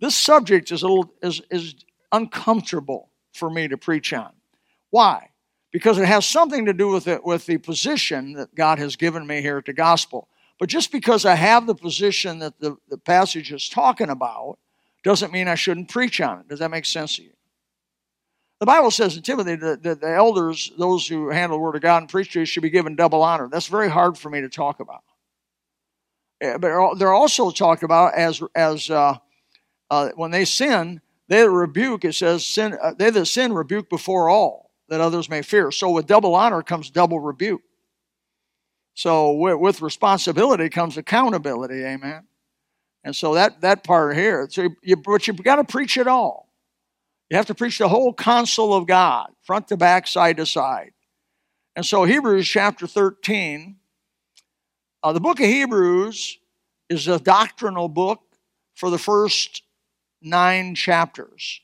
this subject is a little is, is uncomfortable for me to preach on. Why? Because it has something to do with it with the position that God has given me here at the gospel. But just because I have the position that the, the passage is talking about doesn't mean I shouldn't preach on it. Does that make sense to you? The Bible says in Timothy that, that the elders, those who handle the word of God and preach to you, should be given double honor. That's very hard for me to talk about. Eh, but they're also talked about as as uh, uh, when they sin, they rebuke. It says sin. Uh, they that sin rebuke before all, that others may fear. So with double honor comes double rebuke. So with, with responsibility comes accountability. Amen. And so that that part here. So you, but you've got to preach it all. You have to preach the whole counsel of God, front to back, side to side. And so Hebrews chapter 13, uh, the book of Hebrews is a doctrinal book for the first nine chapters,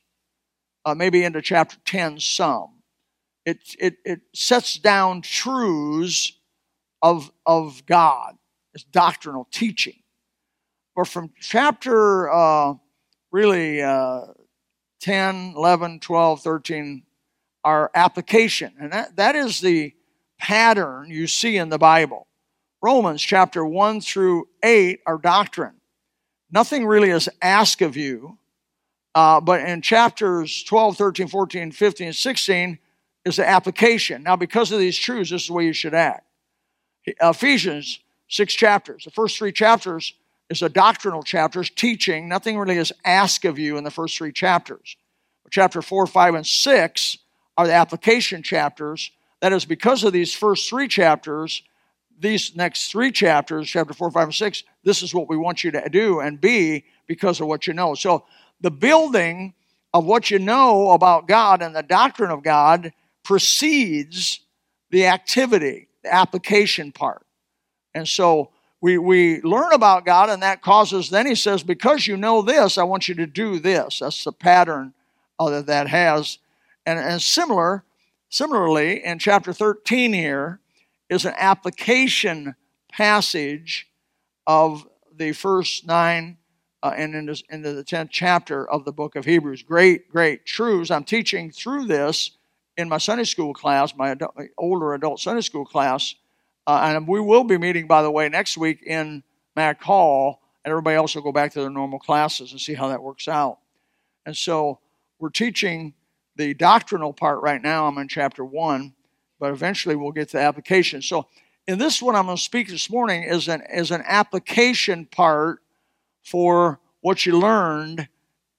uh, maybe into chapter 10 some. It, it, it sets down truths of, of God. It's doctrinal teaching. But from chapter uh, really uh, 10, 11, 12, 13 are application. And that, that is the pattern you see in the Bible. Romans chapter 1 through 8 are doctrine. Nothing really is asked of you. Uh, but in chapters 12, 13, 14, 15, 16 is the application. Now, because of these truths, this is the way you should act. Ephesians, six chapters. The first three chapters is a doctrinal chapters, teaching. Nothing really is asked of you in the first three chapters. Chapter 4, 5, and 6 are the application chapters. That is, because of these first three chapters, these next three chapters, chapter 4, 5, and 6, this is what we want you to do and be because of what you know. So the building of what you know about God and the doctrine of God precedes the activity, the application part. And so we, we learn about God, and that causes, then he says, because you know this, I want you to do this. That's the pattern uh, that that has. And, and similar, similarly, in chapter 13 here is an application passage of the first nine uh, and into, into the 10th chapter of the book of Hebrews. Great, great truths. I'm teaching through this in my Sunday school class, my adult, older adult Sunday school class. Uh, and we will be meeting, by the way, next week in Mac Hall, and everybody else will go back to their normal classes and see how that works out. And so we're teaching the doctrinal part right now. I'm in chapter one, but eventually we'll get to application. So, in this one, I'm going to speak this morning is an is an application part for what you learned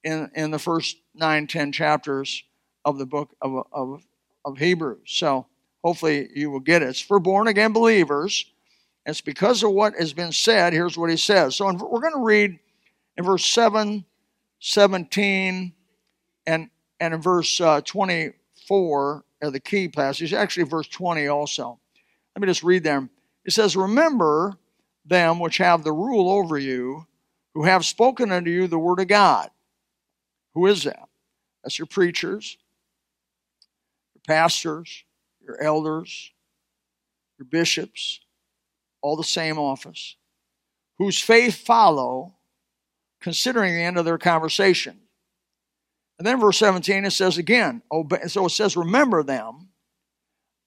in in the first nine, ten chapters of the book of of, of Hebrews. So, hopefully, you will get it. It's for born again believers. It's because of what has been said. Here's what he says. So, we're going to read in verse 7, 17, and, and in verse uh, 24 of the key passage, actually verse 20 also. Let me just read them. It says, Remember them which have the rule over you, who have spoken unto you the word of God. Who is that? That's your preachers, your pastors, your elders, your bishops, all the same office, whose faith follow, considering the end of their conversation. And then verse 17, it says again, obey, so it says, remember them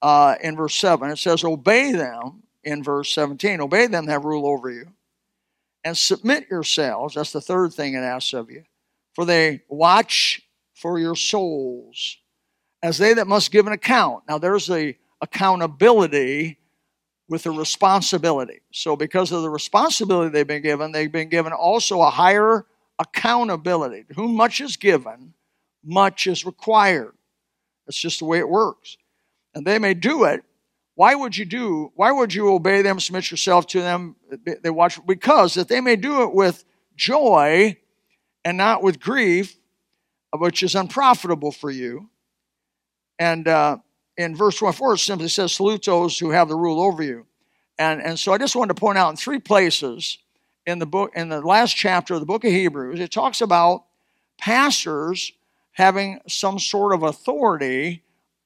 uh, in verse 7. It says, obey them in verse 17. Obey them that rule over you. And submit yourselves, that's the third thing it asks of you, for they watch for your souls as they that must give an account. Now there's the accountability with the responsibility. So because of the responsibility they've been given, they've been given also a higher accountability. To whom much is given, much is required. That's just the way it works. And they may do it. Why would you do, why would you obey them, submit yourself to them? They watch, because that they may do it with joy and not with grief, which is unprofitable for you. And uh, in verse 24, it simply says, Salute those who have the rule over you. And, and so I just wanted to point out in three places in the book, in the last chapter of the book of Hebrews, it talks about pastors having some sort of authority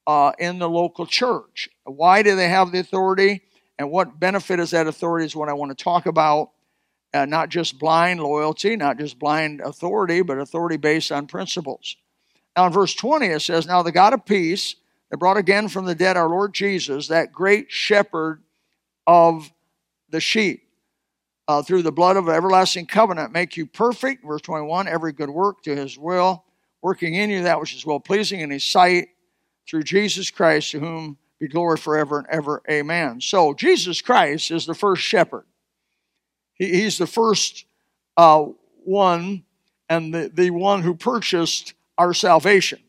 uh, in the local church. Why do they have the authority? And what benefit is that authority is what I want to talk about. uh, not just blind loyalty, not just blind authority, but authority based on principles. Now, in verse 20, it says, Now the God of peace that brought again from the dead our Lord Jesus, that great shepherd of the sheep, uh, through the blood of everlasting covenant, make you perfect. Verse 21 every good work to his will, working in you that which is well pleasing in his sight, through Jesus Christ, to whom be glory forever and ever. Amen. So, Jesus Christ is the first shepherd. He, he's the first uh, one and the, the one who purchased our salvation.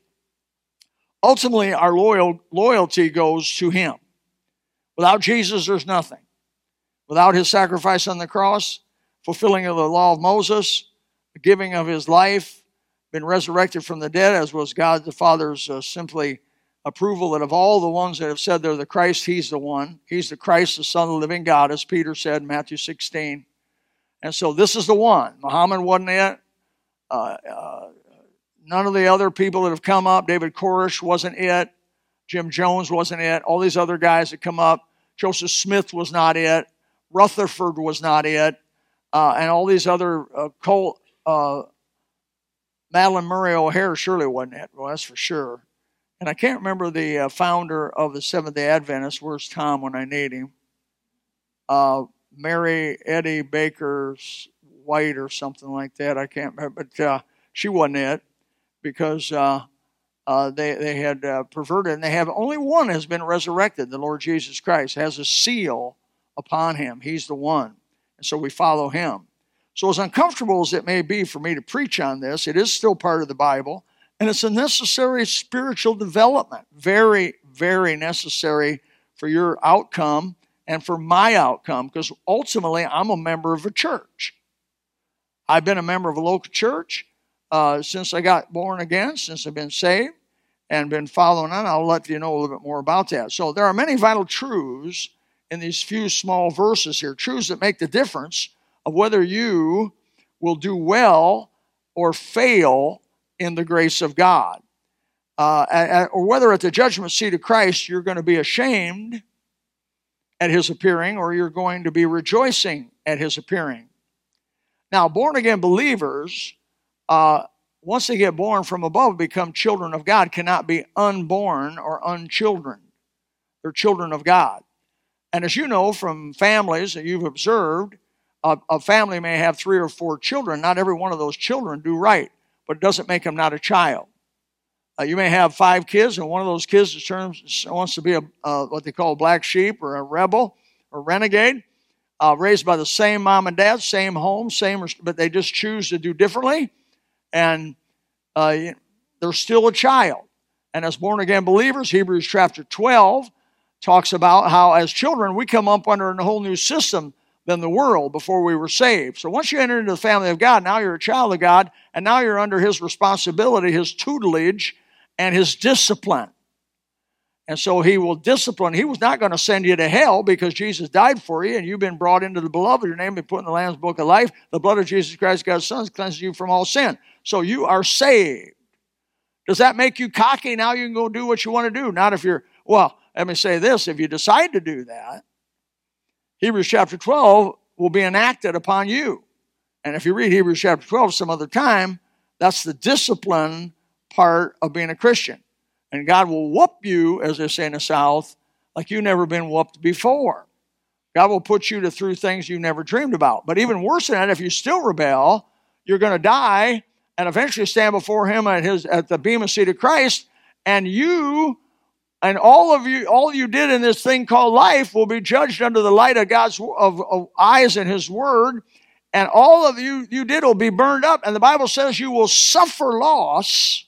Ultimately, our loyal, loyalty goes to him. Without Jesus, there's nothing. Without his sacrifice on the cross, fulfilling of the law of Moses, the giving of his life, been resurrected from the dead, as was God the Father's uh, simply approval that of all the ones that have said they're the Christ, he's the one. He's the Christ, the Son of the living God, as Peter said in Matthew 16. And so this is the one. Muhammad wasn't it. Uh, uh, none of the other people that have come up, David Koresh wasn't it. Jim Jones wasn't it. All these other guys that come up, Joseph Smith was not it. Rutherford was not it, uh, and all these other uh, Cole, uh, Madalyn Murray O'Hair surely wasn't it. Well, that's for sure. And I can't remember the uh, founder of the Seventh Day Adventists. Where's Tom when I need him? Uh, Mary Eddie Baker's White or something like that. I can't remember, but uh, she wasn't it because uh, uh, they they had uh, perverted, and they have only one has been resurrected. The Lord Jesus Christ has a seal upon him. He's the one. And so we follow him. So, as uncomfortable as it may be for me to preach on this, it is still part of the Bible, and it's a necessary spiritual development. Very, very necessary for your outcome and for my outcome, because ultimately I'm a member of a church. I've been a member of a local church uh, since I got born again, since I've been saved and been following on. I'll let you know a little bit more about that. So, there are many vital truths in these few small verses here, truths that make the difference of whether you will do well or fail in the grace of God. Uh, or whether at the judgment seat of Christ you're going to be ashamed at his appearing or you're going to be rejoicing at his appearing. Now, born again believers, uh, once they get born from above, become children of God, cannot be unborn or unchildren. They're children of God. And as you know from families that you've observed, a, a, family may have three or four children. Not every one of those children do right, but it doesn't make them not a child. Uh, you may have five kids, and one of those kids turns, wants to be a, uh, what they call a black sheep or a rebel or renegade, uh, raised by the same mom and dad, same home, same, but they just choose to do differently, and uh, they're still a child. And as born again believers, Hebrews chapter 12 talks about how as children we come up under a whole new system than the world before we were saved. So once you enter into the family of God, now you're a child of God, and now you're under His responsibility, His tutelage, and His discipline. And so He will discipline. He was not going to send you to hell because Jesus died for you, and you've been brought into the beloved. Your name been put in the Lamb's Book of Life. The blood of Jesus Christ, God's Son, cleanses you from all sin. So you are saved. Does that make you cocky? Now you can go do what you want to do. Not if you're, well, let me say this if you decide to do that, Hebrews chapter 12 will be enacted upon you. And if you read Hebrews chapter 12 some other time, that's the discipline part of being a Christian. And God will whoop you, as they say in the South, like you've never been whooped before. God will put you to through things you never dreamed about. But even worse than that, if you still rebel, you're going to die and eventually stand before Him at His at the bema seat of Christ, and you and all of you all you did in this thing called life will be judged under the light of god's of, of, eyes and his word. And all of you you did will be burned up. And the bible says you will suffer loss.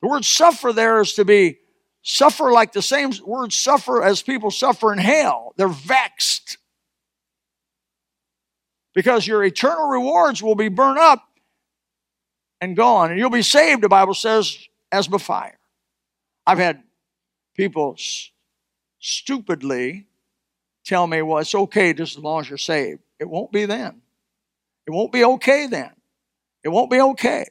The word suffer there is to be suffer like the same word suffer as people suffer in hell. They're vexed. Because your eternal rewards will be burned up and gone. And you'll be saved the bible says as by fire I've had people stupidly tell me, well, it's okay just as long as you're saved. It won't be then. It won't be okay then. It won't be okay.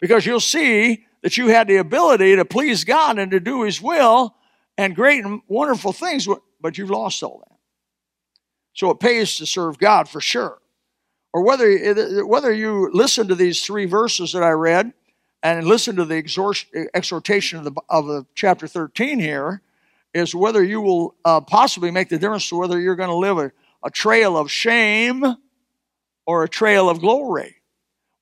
Because you'll see that you had the ability to please God and to do His will and great and wonderful things, but you've lost all that. So it pays to serve God for sure. Or whether, whether you listen to these three verses that I read and listen to the exhortation of, the, of the chapter 13 here, is whether you will uh, possibly make the difference to whether you're going to live a, a trail of shame or a trail of glory.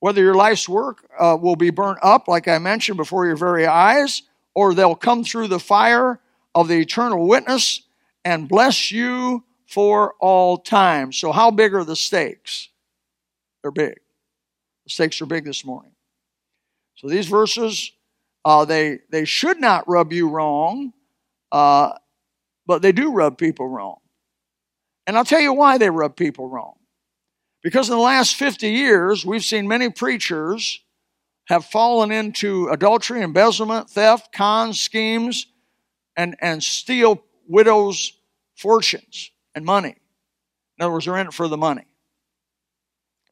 Whether your life's work uh, will be burnt up, like I mentioned, before your very eyes, or they'll come through the fire of the eternal witness and bless you for all time. So, how big are the stakes? They're big. The stakes are big this morning. So, these verses, uh, they, they should not rub you wrong, uh, but they do rub people wrong. And I'll tell you why they rub people wrong. Because in the last 50 years, we've seen many preachers have fallen into adultery, embezzlement, theft, cons, schemes, and, and steal widows' fortunes and money. In other words, they're in it for the money.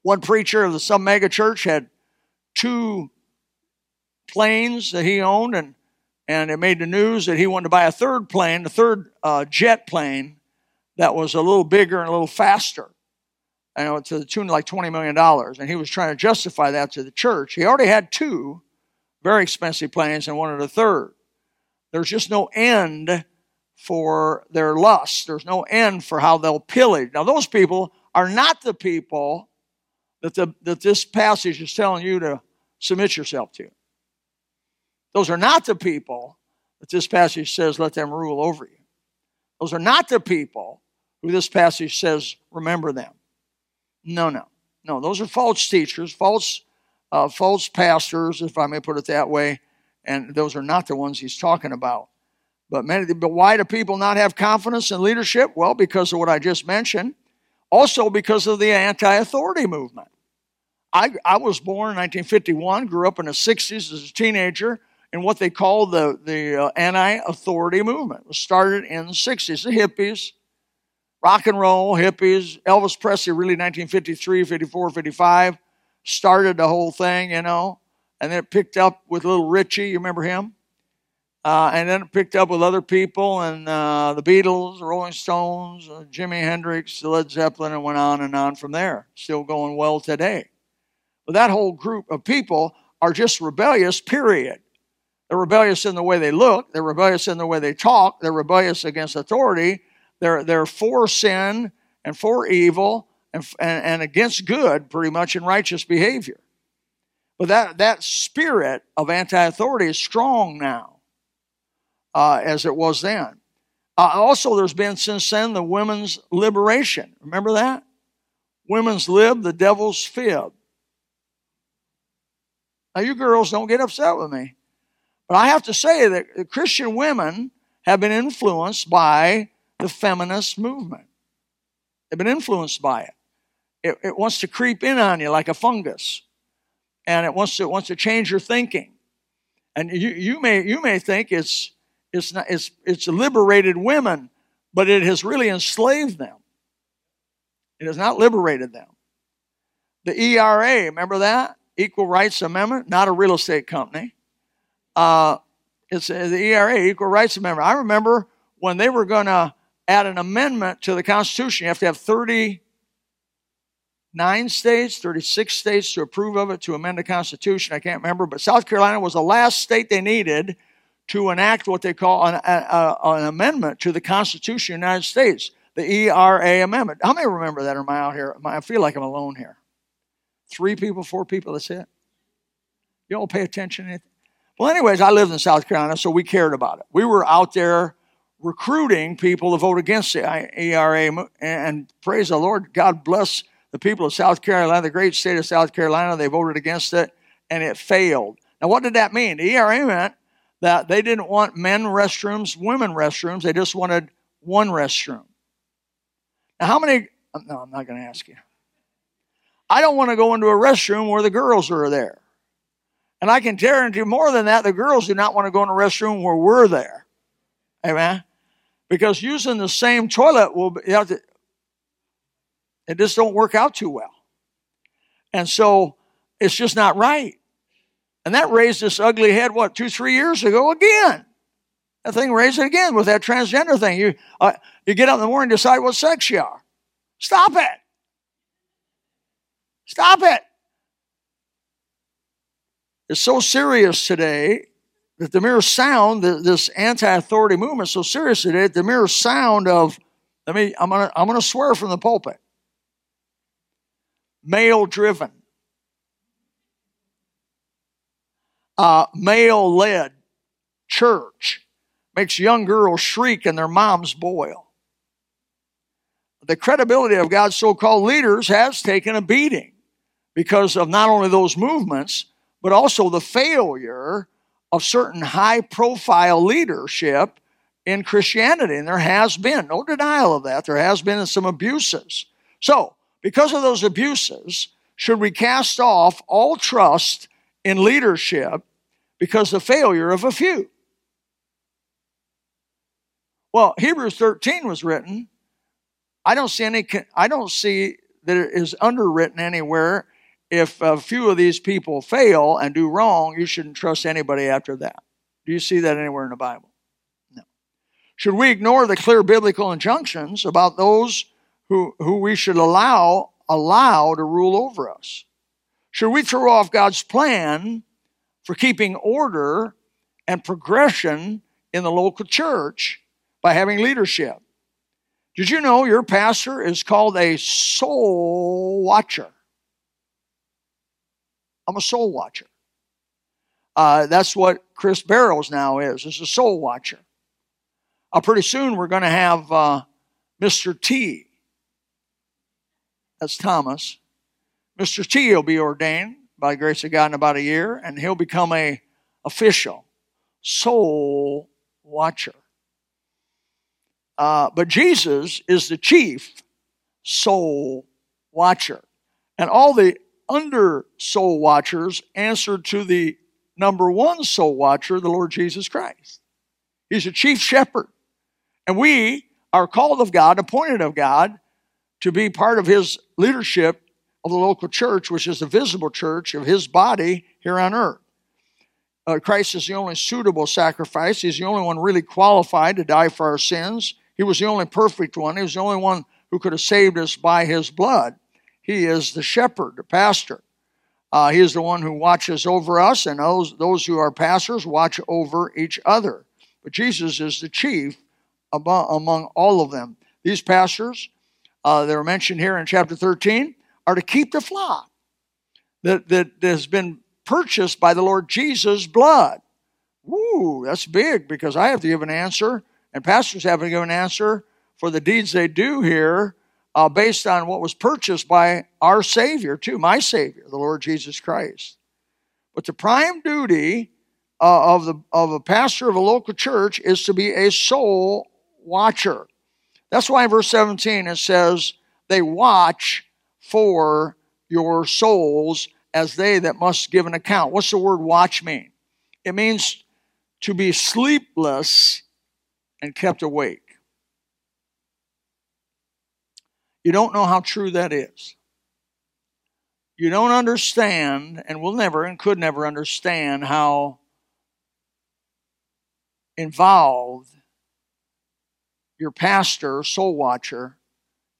One preacher of the some mega church had two planes that he owned, and, and it made the news that he wanted to buy a third plane, a third uh, jet plane that was a little bigger and a little faster you know, to the tune of like $20 million. And he was trying to justify that to the church. He already had two very expensive planes and wanted a third. There's just no end for their lust. There's no end for how they'll pillage. Now, those people are not the people that, the, that this passage is telling you to submit yourself to. Those are not the people that this passage says, let them rule over you. Those are not the people who this passage says, remember them. No, no, no. Those are false teachers, false, uh, false pastors, if I may put it that way, and those are not the ones he's talking about. But many, but why do people not have confidence in leadership? Well, because of what I just mentioned. Also, because of the anti-authority movement. I, I was born in 1951, grew up in the 60s as a teenager in what they call the, the uh, anti-authority movement. It was started in the 60s, the hippies, rock and roll, hippies, Elvis Presley, really 1953, 54, 55, started the whole thing, you know, and then it picked up with Little Richie. You remember him? Uh, and then it picked up with other people and uh, the Beatles, the Rolling Stones, uh, Jimi Hendrix, Led Zeppelin, and went on and on from there. Still going well today. But that whole group of people are just rebellious, period. They're rebellious in the way they look, they're rebellious in the way they talk, they're rebellious against authority, they're, they're for sin and for evil and, and, and against good, pretty much, in righteous behavior. But that, that spirit of anti authority is strong now, uh, as it was then. Uh, also, there's been since then the women's liberation. Remember that? Women's lib, the devil's fib. Now, you girls don't get upset with me. But I have to say that Christian women have been influenced by the feminist movement. They've been influenced by it. It, it wants to creep in on you like a fungus, and it wants to, it wants to change your thinking. And you, you, may, you may think it's, it's, not, it's, it's liberated women, but it has really enslaved them. It has not liberated them. The ERA, remember that? Equal Rights Amendment, not a real estate company. Uh, it's uh, the ERA, Equal Rights Amendment. I remember when they were going to add an amendment to the Constitution. You have to have 39 states, 36 states to approve of it to amend the Constitution. I can't remember, but South Carolina was the last state they needed to enact what they call an, a, an amendment to the Constitution of the United States, the ERA amendment. How many remember that? Am I out here? I feel like I'm alone here. Three people, four people, that's it. You don't pay attention Well, anyways, I lived in South Carolina, so we cared about it. We were out there recruiting people to vote against the ERA. And praise the Lord, God bless the people of South Carolina, the great state of South Carolina. They voted against it and it failed. Now, what did that mean? The ERA meant that they didn't want men restrooms, women restrooms. They just wanted one restroom. Now, how many? No, I'm not going to ask you. I don't want to go into a restroom where the girls are there. And I can guarantee more than that, the girls do not want to go in a restroom where we're there. Amen because using the same toilet will be, to, it just don't work out too well. And so it's just not right. And that raised this ugly head, what, two, three years ago again. That thing raised it again with that transgender thing. You, uh, you get up in the morning decide what sex you are. Stop it. Stop it. It's so serious today that the mere sound, this anti-authority movement, is so serious today. The mere sound of, let me, I'm gonna, I'm gonna swear from the pulpit, male-driven, uh, male-led church makes young girls shriek and their moms boil. The credibility of God's so-called leaders has taken a beating because of not only those movements, but also the failure of certain high profile leadership in Christianity. And there has been, no denial of that, there has been some abuses. So, because of those abuses, should we cast off all trust in leadership because the failure of a few? Well, Hebrews 13 was written. I don't see any, I don't see that it is underwritten anywhere if a few of these people fail and do wrong, you shouldn't trust anybody after that. Do you see that anywhere in the Bible? No. Should we ignore the clear biblical injunctions about those who, who we should allow allow to rule over us? Should we throw off God's plan for keeping order and progression in the local church by having leadership? Did you know your pastor is called a soul watcher? I'm a soul watcher. Uh, that's what Chris Barrows now is, is a soul watcher. Uh, pretty soon we're going to have uh, Mr. T. That's Thomas. Mr. T will be ordained by the grace of God in about a year, and he'll become a official soul watcher. Uh, but Jesus is the chief soul watcher. And all the under soul watchers answered to the number one soul watcher, the Lord Jesus Christ. He's a chief shepherd. And we are called of God, appointed of God, to be part of his leadership of the local church, which is the visible church of his body here on earth. Uh, Christ is the only suitable sacrifice. He's the only one really qualified to die for our sins. He was the only perfect one. He was the only one who could have saved us by his blood. He is the shepherd, the pastor. Uh, he is the one who watches over us, and those, those who are pastors watch over each other. But Jesus is the chief among, among all of them. These pastors uh, that are mentioned here in chapter 13 are to keep the flock that, that has been purchased by the Lord Jesus' blood. Woo, that's big because I have to give an answer, and pastors have to give an answer for the deeds they do here uh, based on what was purchased by our Savior, too, my Savior, the Lord Jesus Christ. But the prime duty uh, of, the, of a pastor of a local church is to be a soul watcher. That's why in verse 17 it says, They watch for your souls as they that must give an account. What's the word watch mean? It means to be sleepless and kept awake. You don't know how true that is. You don't understand, and will never and could never understand how involved your pastor, soul watcher,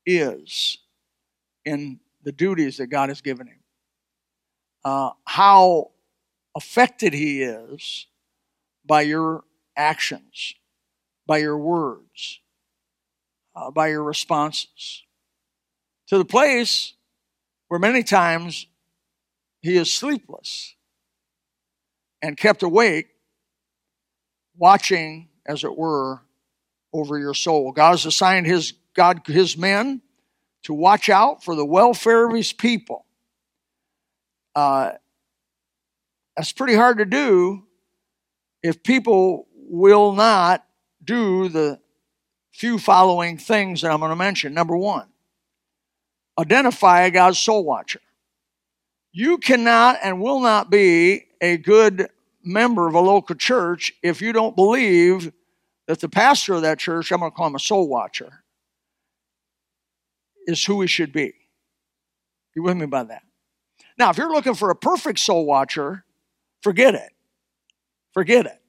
is in the duties that God has given him. Uh, how affected he is by your actions, by your words, uh, by your responses to the place where many times he is sleepless and kept awake, watching, as it were, over your soul. God has assigned his God his men to watch out for the welfare of his people. Uh, that's pretty hard to do if people will not do the few following things that I'm going to mention. Number one, identify a God's soul watcher. You cannot and will not be a good member of a local church if you don't believe that the pastor of that church, I'm going to call him a soul watcher, is who he should be. You with me by that? Now, if you're looking for a perfect soul watcher, forget it. Forget it.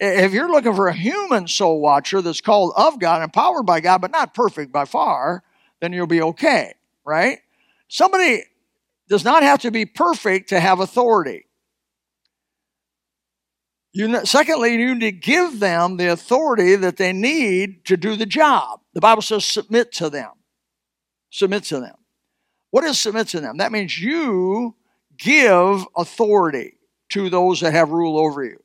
If you're looking for a human soul watcher that's called of God, empowered by God, but not perfect by far, then you'll be okay, right? Somebody does not have to be perfect to have authority. You, secondly, you need to give them the authority that they need to do the job. The Bible says submit to them. Submit to them. What is submit to them? That means you give authority to those that have rule over you.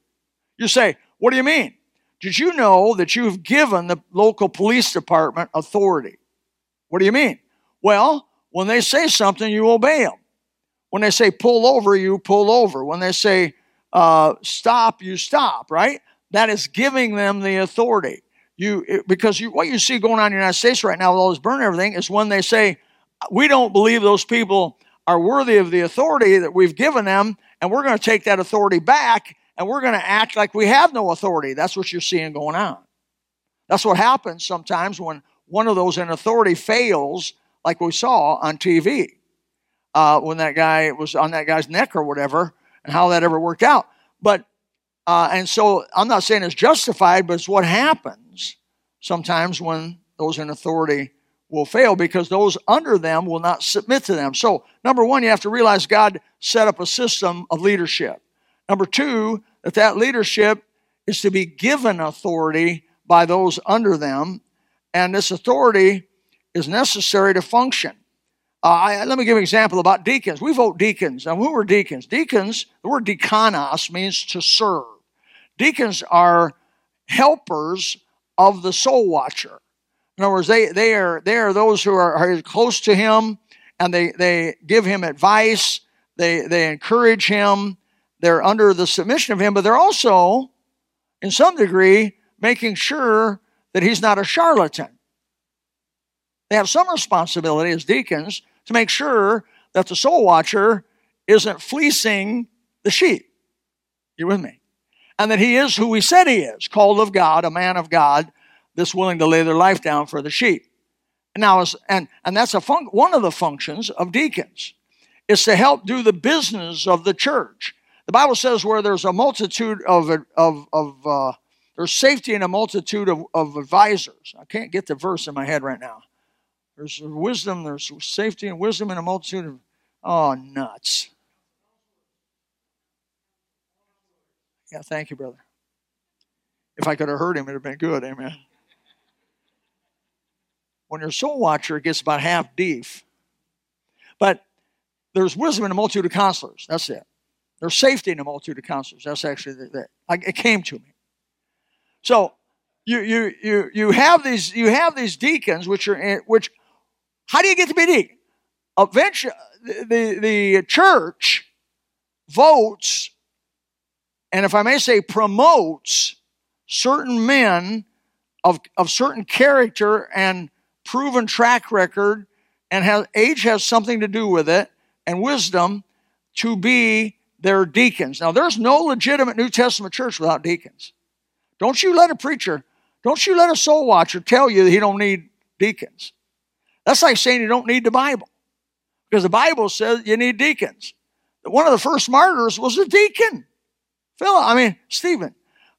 You say, What do you mean? Did you know that you've given the local police department authority? What do you mean? Well, when they say something, you obey them. When they say pull over, you pull over. When they say uh, stop, you stop, right? That is giving them the authority. You because you, what you see going on in the United States right now with all this burn everything is when they say we don't believe those people are worthy of the authority that we've given them, and we're going to take that authority back and we're going to act like we have no authority. That's what you're seeing going on. That's what happens sometimes when one of those in authority fails, like we saw on TV uh, when that guy was on that guy's neck or whatever, and how that ever worked out. But uh, and so I'm not saying it's justified, but it's what happens sometimes when those in authority will fail because those under them will not submit to them. So, number one, you have to realize God set up a system of leadership. Number two, that that leadership is to be given authority by those under them, and this authority is necessary to function. Uh, I, let me give an example about deacons. We vote deacons. Now, who are deacons? Deacons, the word diakonos means to serve. Deacons are helpers of the soul watcher. In other words, they, they, are, they are those who are, are close to him and they, they give him advice, they, they encourage him, they're under the submission of him, but they're also, in some degree, making sure that he's not a charlatan. They have some responsibility as deacons to make sure that the soul watcher isn't fleecing the sheep. You with me? And that he is who he said he is, called of God, a man of God, that's willing to lay their life down for the sheep. Now, and, and that's a fun, one of the functions of deacons, is to help do the business of the church. The Bible says where there's a multitude of, of, of uh, there's safety in a multitude of, of advisors. I can't get the verse in my head right now. There's wisdom, there's safety and wisdom in a multitude of, oh, nuts. Yeah, thank you, brother. If I could have heard him, it would have been good. Amen. When your soul watcher, gets about half deef. But there's wisdom in a multitude of counselors. That's it. There's safety in a multitude of counselors. That's actually the it came to me. So you you you you have these you have these deacons which are which how do you get to be deacon? Eventually, the, the, the church votes, and if I may say, promotes certain men of, of certain character and proven track record, and has, age has something to do with it, and wisdom to be their deacons. Now, there's no legitimate New Testament church without deacons. Don't you let a preacher, don't you let a soul watcher tell you that he don't need deacons. That's like saying you don't need the Bible. Because the Bible says you need deacons. One of the first martyrs was a deacon. Philip, I mean, Stephen.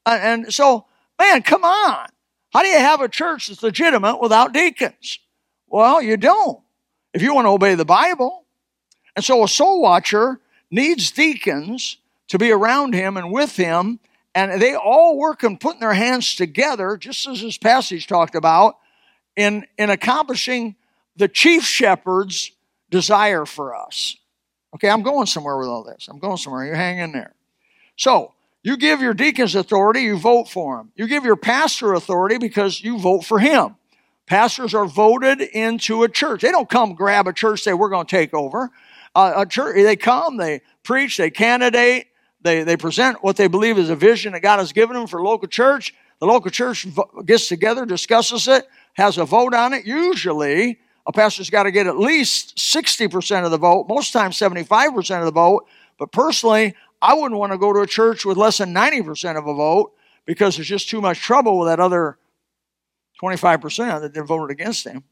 Uh, and so, man, come on. How do you have a church that's legitimate without deacons? Well, you don't. If you want to obey the Bible. And so a soul watcher needs deacons to be around him and with him, and they all work in putting their hands together, just as this passage talked about, in, in accomplishing the chief shepherd's desire for us. Okay, I'm going somewhere with all this. I'm going somewhere. You hang in there. So, you give your deacons authority, you vote for them. You give your pastor authority because you vote for him. Pastors are voted into a church. They don't come grab a church, say, we're going to take over uh, a church, they come, they preach, they candidate, they, they present what they believe is a vision that God has given them for local church. The local church gets together, discusses it, has a vote on it. Usually, a pastor's got to get at least 60% of the vote, most times 75% of the vote. But personally, I wouldn't want to go to a church with less than 90% of a vote because there's just too much trouble with that other 25% that they voted against him.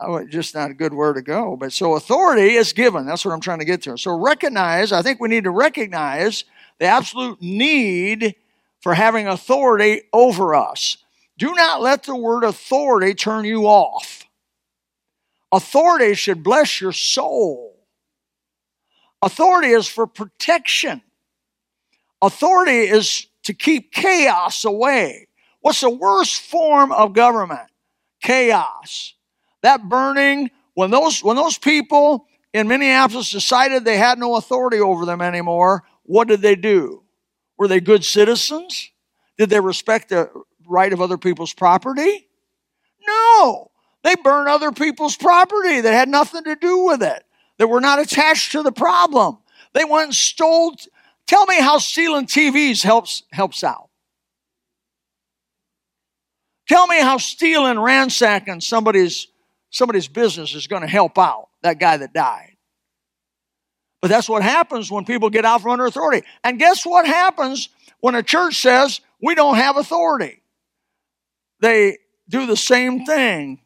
Oh, just not a good word to go. But so authority is given. That's what I'm trying to get to. So recognize, I think we need to recognize the absolute need for having authority over us. do not let the word authority turn you off. Authority should bless your soul. Authority is for protection. Authority is to keep chaos away. What's the worst form of government? Chaos. That burning, when those, when those people in Minneapolis decided they had no authority over them anymore, what did they do? Were they good citizens? Did they respect the right of other people's property? No. They burned other people's property that had nothing to do with it, that were not attached to the problem. They went and stole. Tell me how stealing TVs helps, helps out. Tell me how stealing, ransacking somebody's, somebody's business is going to help out that guy that died. But that's what happens when people get out from under authority. And guess what happens when a church says we don't have authority? They do the same thing.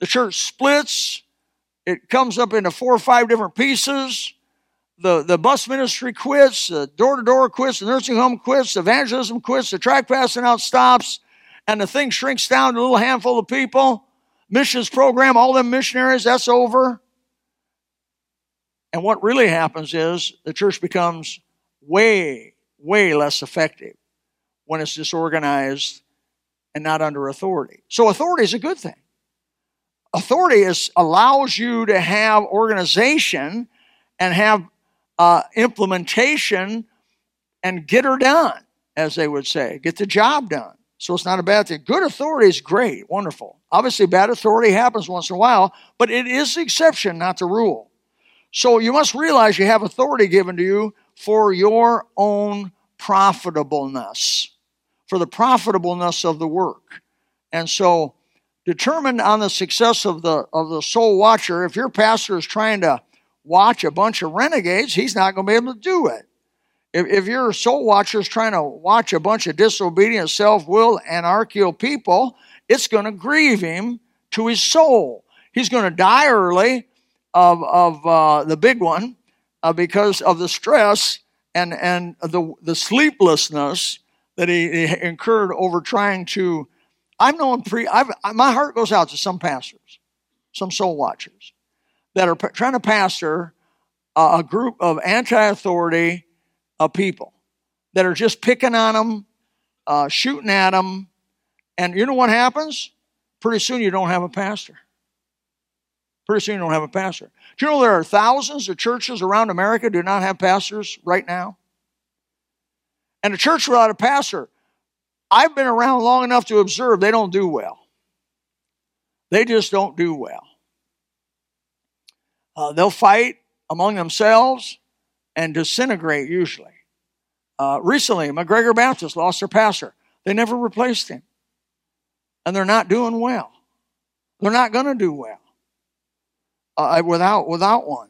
The church splits, it comes up into four or five different pieces. The, the bus ministry quits, the door to door quits, the nursing home quits, the evangelism quits, the track passing out stops, and the thing shrinks down to a little handful of people. Missions program, all them missionaries, that's over. And what really happens is the church becomes way, way less effective when it's disorganized and not under authority. So authority is a good thing. Authority is allows you to have organization and have uh, implementation and get her done, as they would say, get the job done. So it's not a bad thing. Good authority is great, wonderful. Obviously, bad authority happens once in a while, but it is the exception, not the rule. So you must realize you have authority given to you for your own profitableness, for the profitableness of the work. And so, determined on the success of the of the soul watcher, if your pastor is trying to watch a bunch of renegades, he's not going to be able to do it. If, if your soul watcher is trying to watch a bunch of disobedient, self-willed, anarchical people, it's going to grieve him to his soul. He's going to die early of, of uh, the big one uh, because of the stress and, and the, the sleeplessness that he, he incurred over trying to. I've known pre. I've, my heart goes out to some pastors, some soul watchers, that are p- trying to pastor a, a group of anti-authority of people that are just picking on them, uh, shooting at them, and you know what happens? Pretty soon you don't have a pastor. Pretty soon you don't have a pastor. Do you know there are thousands of churches around America do not have pastors right now? And a church without a pastor, I've been around long enough to observe they don't do well. They just don't do well. Uh, they'll fight among themselves and disintegrate usually. Uh, recently, McGregor Baptist lost their pastor. They never replaced him. And they're not doing well. They're not going to do well uh, without without one.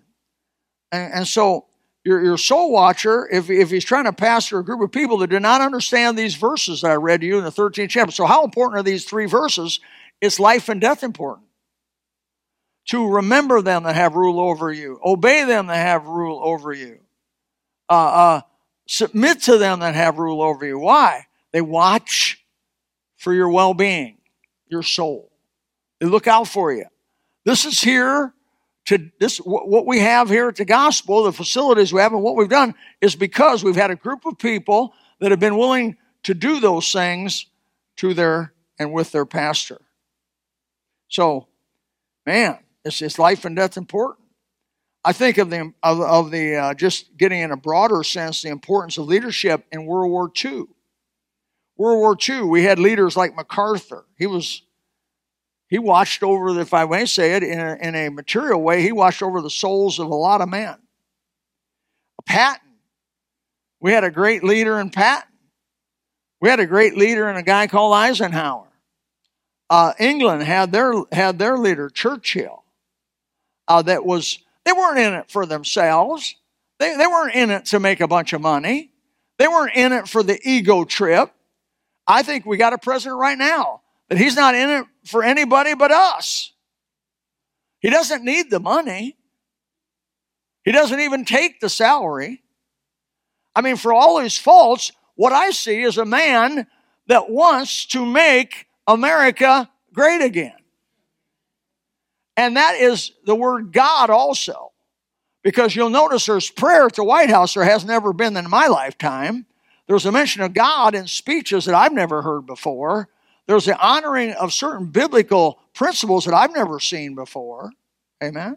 And, and so your, your soul watcher, if, if he's trying to pastor a group of people that do not understand these verses that I read to you in the 13th chapter. So, how important are these three verses? It's life and death important. To remember them that have rule over you, obey them that have rule over you, uh, uh, submit to them that have rule over you. Why? They watch for your well being, your soul. They look out for you. This is here to this what we have here at the gospel the facilities we have and what we've done is because we've had a group of people that have been willing to do those things to their and with their pastor so man it's, it's life and death important i think of the of, of the uh, just getting in a broader sense the importance of leadership in world war ii world war ii we had leaders like macarthur he was he watched over, if I may say it, in a, in a material way, he watched over the souls of a lot of men. Patton. We had a great leader in Patton. We had a great leader in a guy called Eisenhower. Uh, England had their had their leader Churchill. Uh, that was they weren't in it for themselves. They, they weren't in it to make a bunch of money. They weren't in it for the ego trip. I think we got a president right now that he's not in it for anybody but us. He doesn't need the money. He doesn't even take the salary. I mean, for all his faults, what I see is a man that wants to make America great again. And that is the word God also. Because you'll notice there's prayer at the White House there has never been in my lifetime. There's a mention of God in speeches that I've never heard before. There's the honoring of certain biblical principles that I've never seen before. Amen.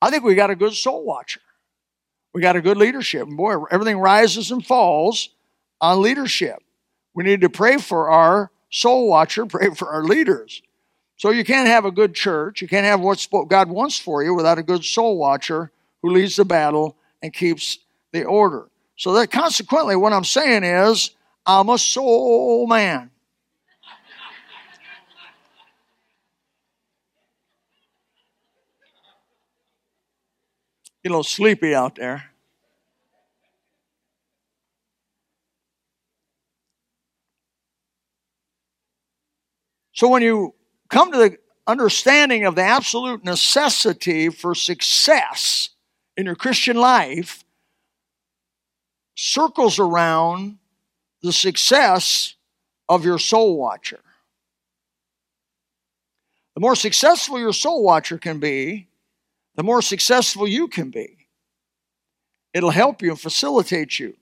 I think we got a good soul watcher. We got a good leadership. And boy, everything rises and falls on leadership. We need to pray for our soul watcher, pray for our leaders. So you can't have a good church, you can't have what God wants for you without a good soul watcher who leads the battle and keeps the order. So that consequently, what I'm saying is, I'm a soul man. Get a little sleepy out there. So when you come to the understanding of the absolute necessity for success in your Christian life, circles around the success of your soul watcher. The more successful your soul watcher can be, the more successful you can be. It'll help you and facilitate you.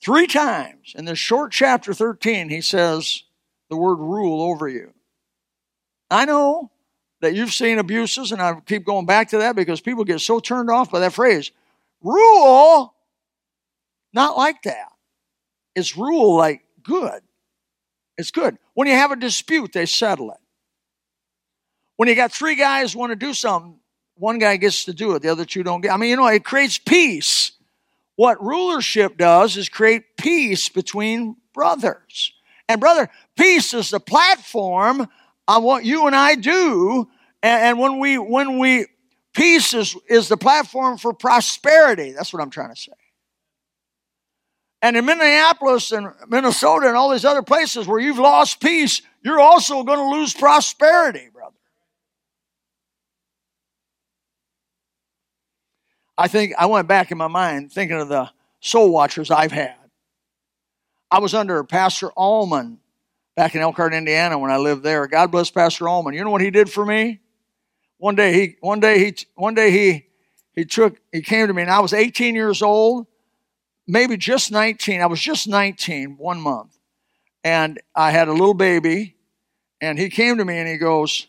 Three times in this short chapter 13, he says, the word rule over you. I know that you've seen abuses, and I keep going back to that because people get so turned off by that phrase. Rule, not like that. It's rule like good. It's good. When you have a dispute, they settle it. When you got three guys want to do something, one guy gets to do it, the other two don't get. I mean, you know, it creates peace. What rulership does is create peace between brothers. And brother, peace is the platform on what you and I do. And, when we when we peace is, is the platform for prosperity. That's what I'm trying to say. And in Minneapolis and Minnesota and all these other places where you've lost peace, you're also going to lose prosperity, brother. I think I went back in my mind thinking of the soul watchers I've had. I was under Pastor Allman back in Elkhart, Indiana, when I lived there. God bless Pastor Allman. You know what he did for me? One day he, one day he, one day he, he took, he came to me, and I was 18 years old, maybe just 19. I was just 19, one month, and I had a little baby, and he came to me and he goes,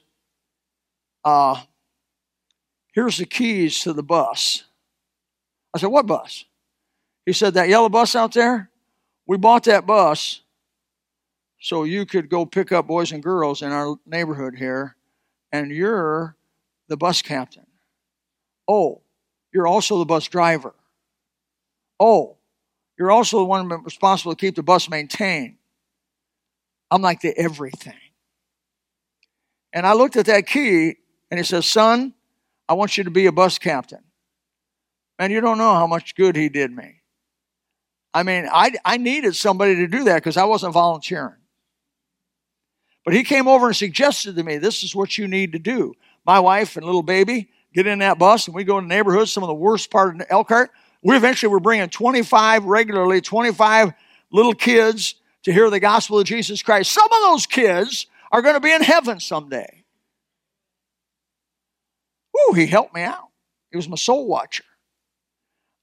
uh, "Here's the keys to the bus." I said, "What bus?" He said, "That yellow bus out there." We bought that bus so you could go pick up boys and girls in our neighborhood here, and you're the bus captain. Oh, you're also the bus driver. Oh, you're also the one responsible to keep the bus maintained. I'm like the everything. And I looked at that key and he says, Son, I want you to be a bus captain. And you don't know how much good he did me. I mean, I, I needed somebody to do that because I wasn't volunteering. But he came over and suggested to me, this is what you need to do. My wife and little baby get in that bus and we go to neighborhoods, some of the worst part of Elkhart. We eventually were bringing 25 regularly, 25 little kids to hear the gospel of Jesus Christ. Some of those kids are going to be in heaven someday. Ooh, he helped me out. He was my soul watcher.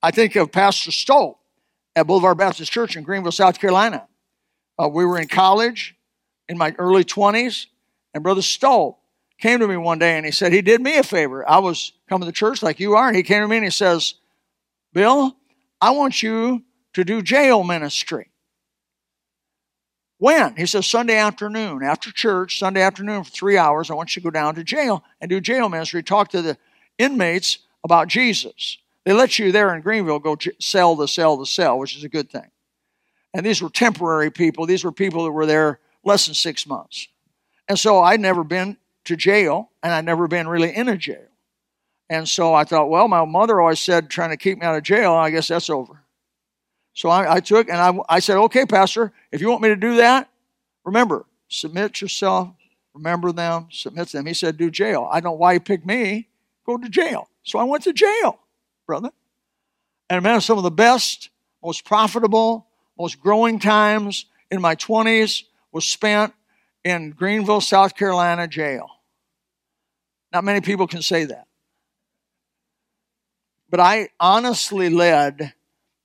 I think of Pastor Stoll at Boulevard Baptist Church in Greenville, South Carolina. Uh, we were in college in my early 20s, and Brother Stoll came to me one day and he said, He did me a favor. I was coming to church like you are, and he came to me and he says, Bill, I want you to do jail ministry. When? He says, Sunday afternoon, after church, Sunday afternoon for three hours, I want you to go down to jail and do jail ministry, talk to the inmates about Jesus. They let you there in Greenville go sell the sell the sell, which is a good thing. And these were temporary people. These were people that were there less than six months. And so I'd never been to jail, and I'd never been really in a jail. And so I thought, well, my mother always said trying to keep me out of jail, I guess that's over. So I, I took and I, I said, okay, Pastor, if you want me to do that, remember, submit yourself, remember them, submit to them. He said, do jail. I don't know why he picked me. Go to jail. So I went to jail brother. And man, some of the best, most profitable, most growing times in my 20s was spent in Greenville, South Carolina jail. Not many people can say that. But I honestly led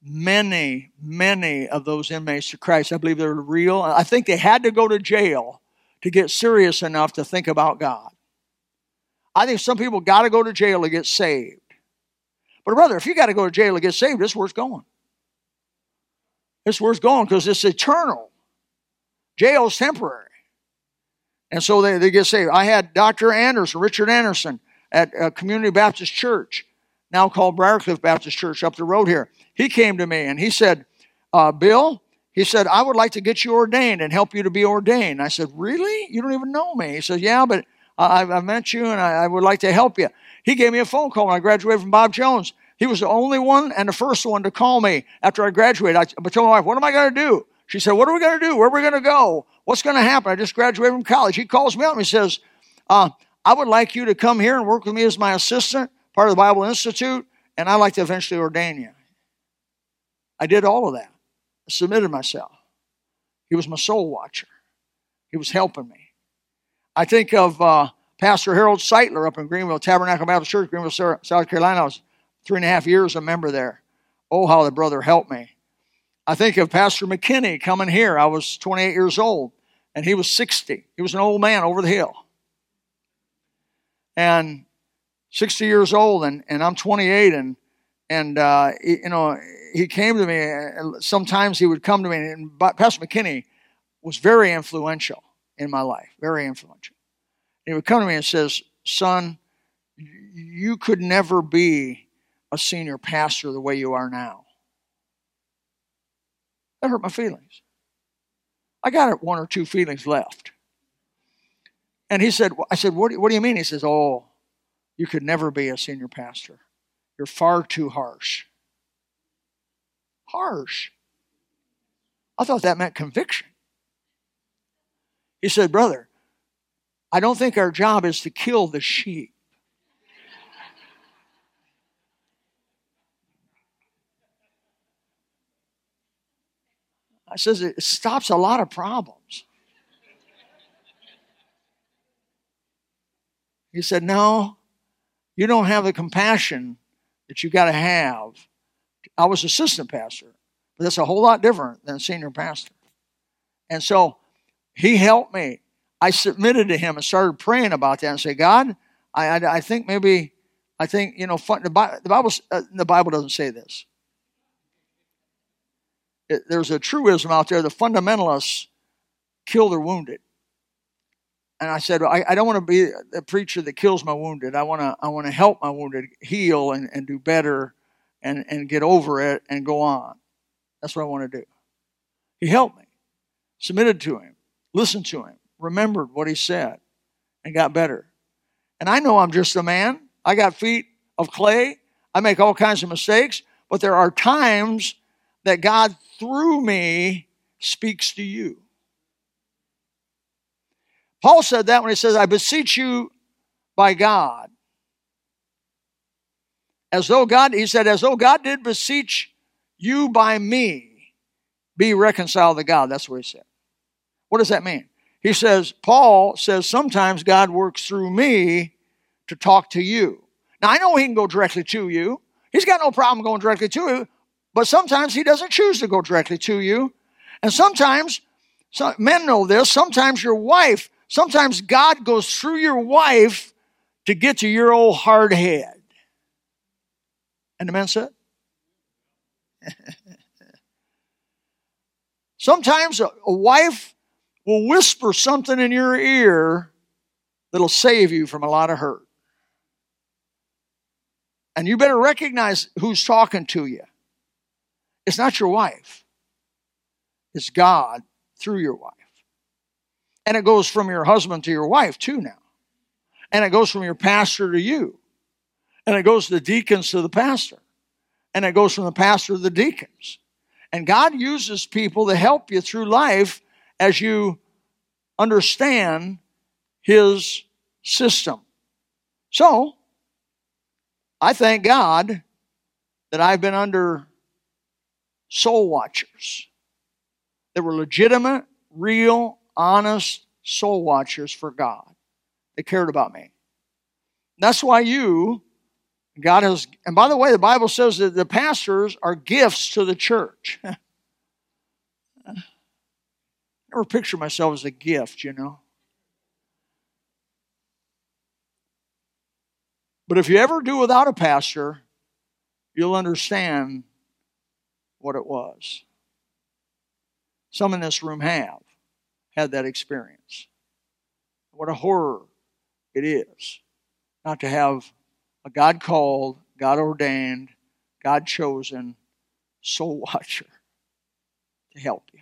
many, many of those inmates to Christ. I believe they're real. I think they had to go to jail to get serious enough to think about God. I think some people got to go to jail to get saved. But brother, if you got to go to jail to get saved, it's going. This where it's going because it's eternal. Jail's temporary. And so they, they get saved. I had Dr. Anderson, Richard Anderson, at a Community Baptist Church, now called Briarcliff Baptist Church up the road here. He came to me and he said, uh, Bill, he said, I would like to get you ordained and help you to be ordained. I said, Really? You don't even know me. He said, Yeah, but I, I met you and I, I would like to help you. He gave me a phone call when I graduated from Bob Jones. He was the only one and the first one to call me after I graduated. I, told my wife, What am I going to do? She said, What are we going to do? Where are we going to go? What's going to happen? I just graduated from college. He calls me up and he says, uh, I would like you to come here and work with me as my assistant, part of the Bible Institute, and I'd like to eventually ordain you. I did all of that. I submitted myself. He was my soul watcher. He was helping me. I think of uh, Pastor Harold Sightler up in Greenville, Tabernacle Baptist Church, Greenville, South Carolina. I was three and a half years a member there. Oh, how the brother helped me. I think of Pastor McKinney coming here. I was 28 years old, and he was 60. He was an old man over the hill. And 60 years old, and, and I'm 28, and and uh, you know he came to me. Sometimes he would come to me, and Pastor McKinney was very influential in my life, very influential. He would come to me and says, "Son, you could never be a senior pastor the way you are now." That hurt my feelings. I got one or two feelings left. And he said, I said, what what do you mean? He says, Oh, you could never be a senior pastor. You're far too harsh. Harsh. I thought that meant conviction. He said, Brother, I don't think our job is to kill the sheep. I says it stops a lot of problems. He said, No, you don't have the compassion that you've got to have. I was assistant pastor, but that's a whole lot different than senior pastor. And so he helped me. I submitted to him and started praying about that and say, God, I, I, I think maybe, I think, you know, the Bible, uh, the Bible doesn't say this it, there's a truism out there the fundamentalists kill their wounded. And I said, I, I don't want to be the preacher that kills my wounded. I want to I want to help my wounded heal and, and do better and, and get over it and go on. That's what I want to do. He helped me, submitted to him, listened to him, remembered what he said, and got better. And I know I'm just a man. I got feet of clay. I make all kinds of mistakes, but there are times that God through me speaks to you. Paul said that when he says, I beseech you by God. As though God, he said, as though God did beseech you by me, be reconciled to God. That's what he said. What does that mean? He says, Paul says, sometimes God works through me to talk to you. Now, I know he can go directly to you. He's got no problem going directly to you, but sometimes he doesn't choose to go directly to you. And sometimes, some, men know this, sometimes your wife, sometimes God goes through your wife to get to your old hard head. And the men said, Sometimes a, a wife will whisper something in your ear that'll save you from a lot of hurt. And you better recognize who's talking to you. It's not your wife, it's God through your wife. And it goes from your husband to your wife, too, now. And it goes from your pastor to you. And it goes to the deacons to the pastor. And it goes from the pastor to the deacons. And God uses people to help you through life as you understand His system. So, I thank God that I've been under soul watchers that were legitimate, real, honest soul watchers for God. They cared about me. That's why you, God has, and by the way, the Bible says that the pastors are gifts to the church. never picture myself as a gift, you know. But if you ever do without a pastor, you'll understand what it was. Some in this room have had that experience. What a horror it is not to have a God called, God ordained, God chosen soul watcher to help you.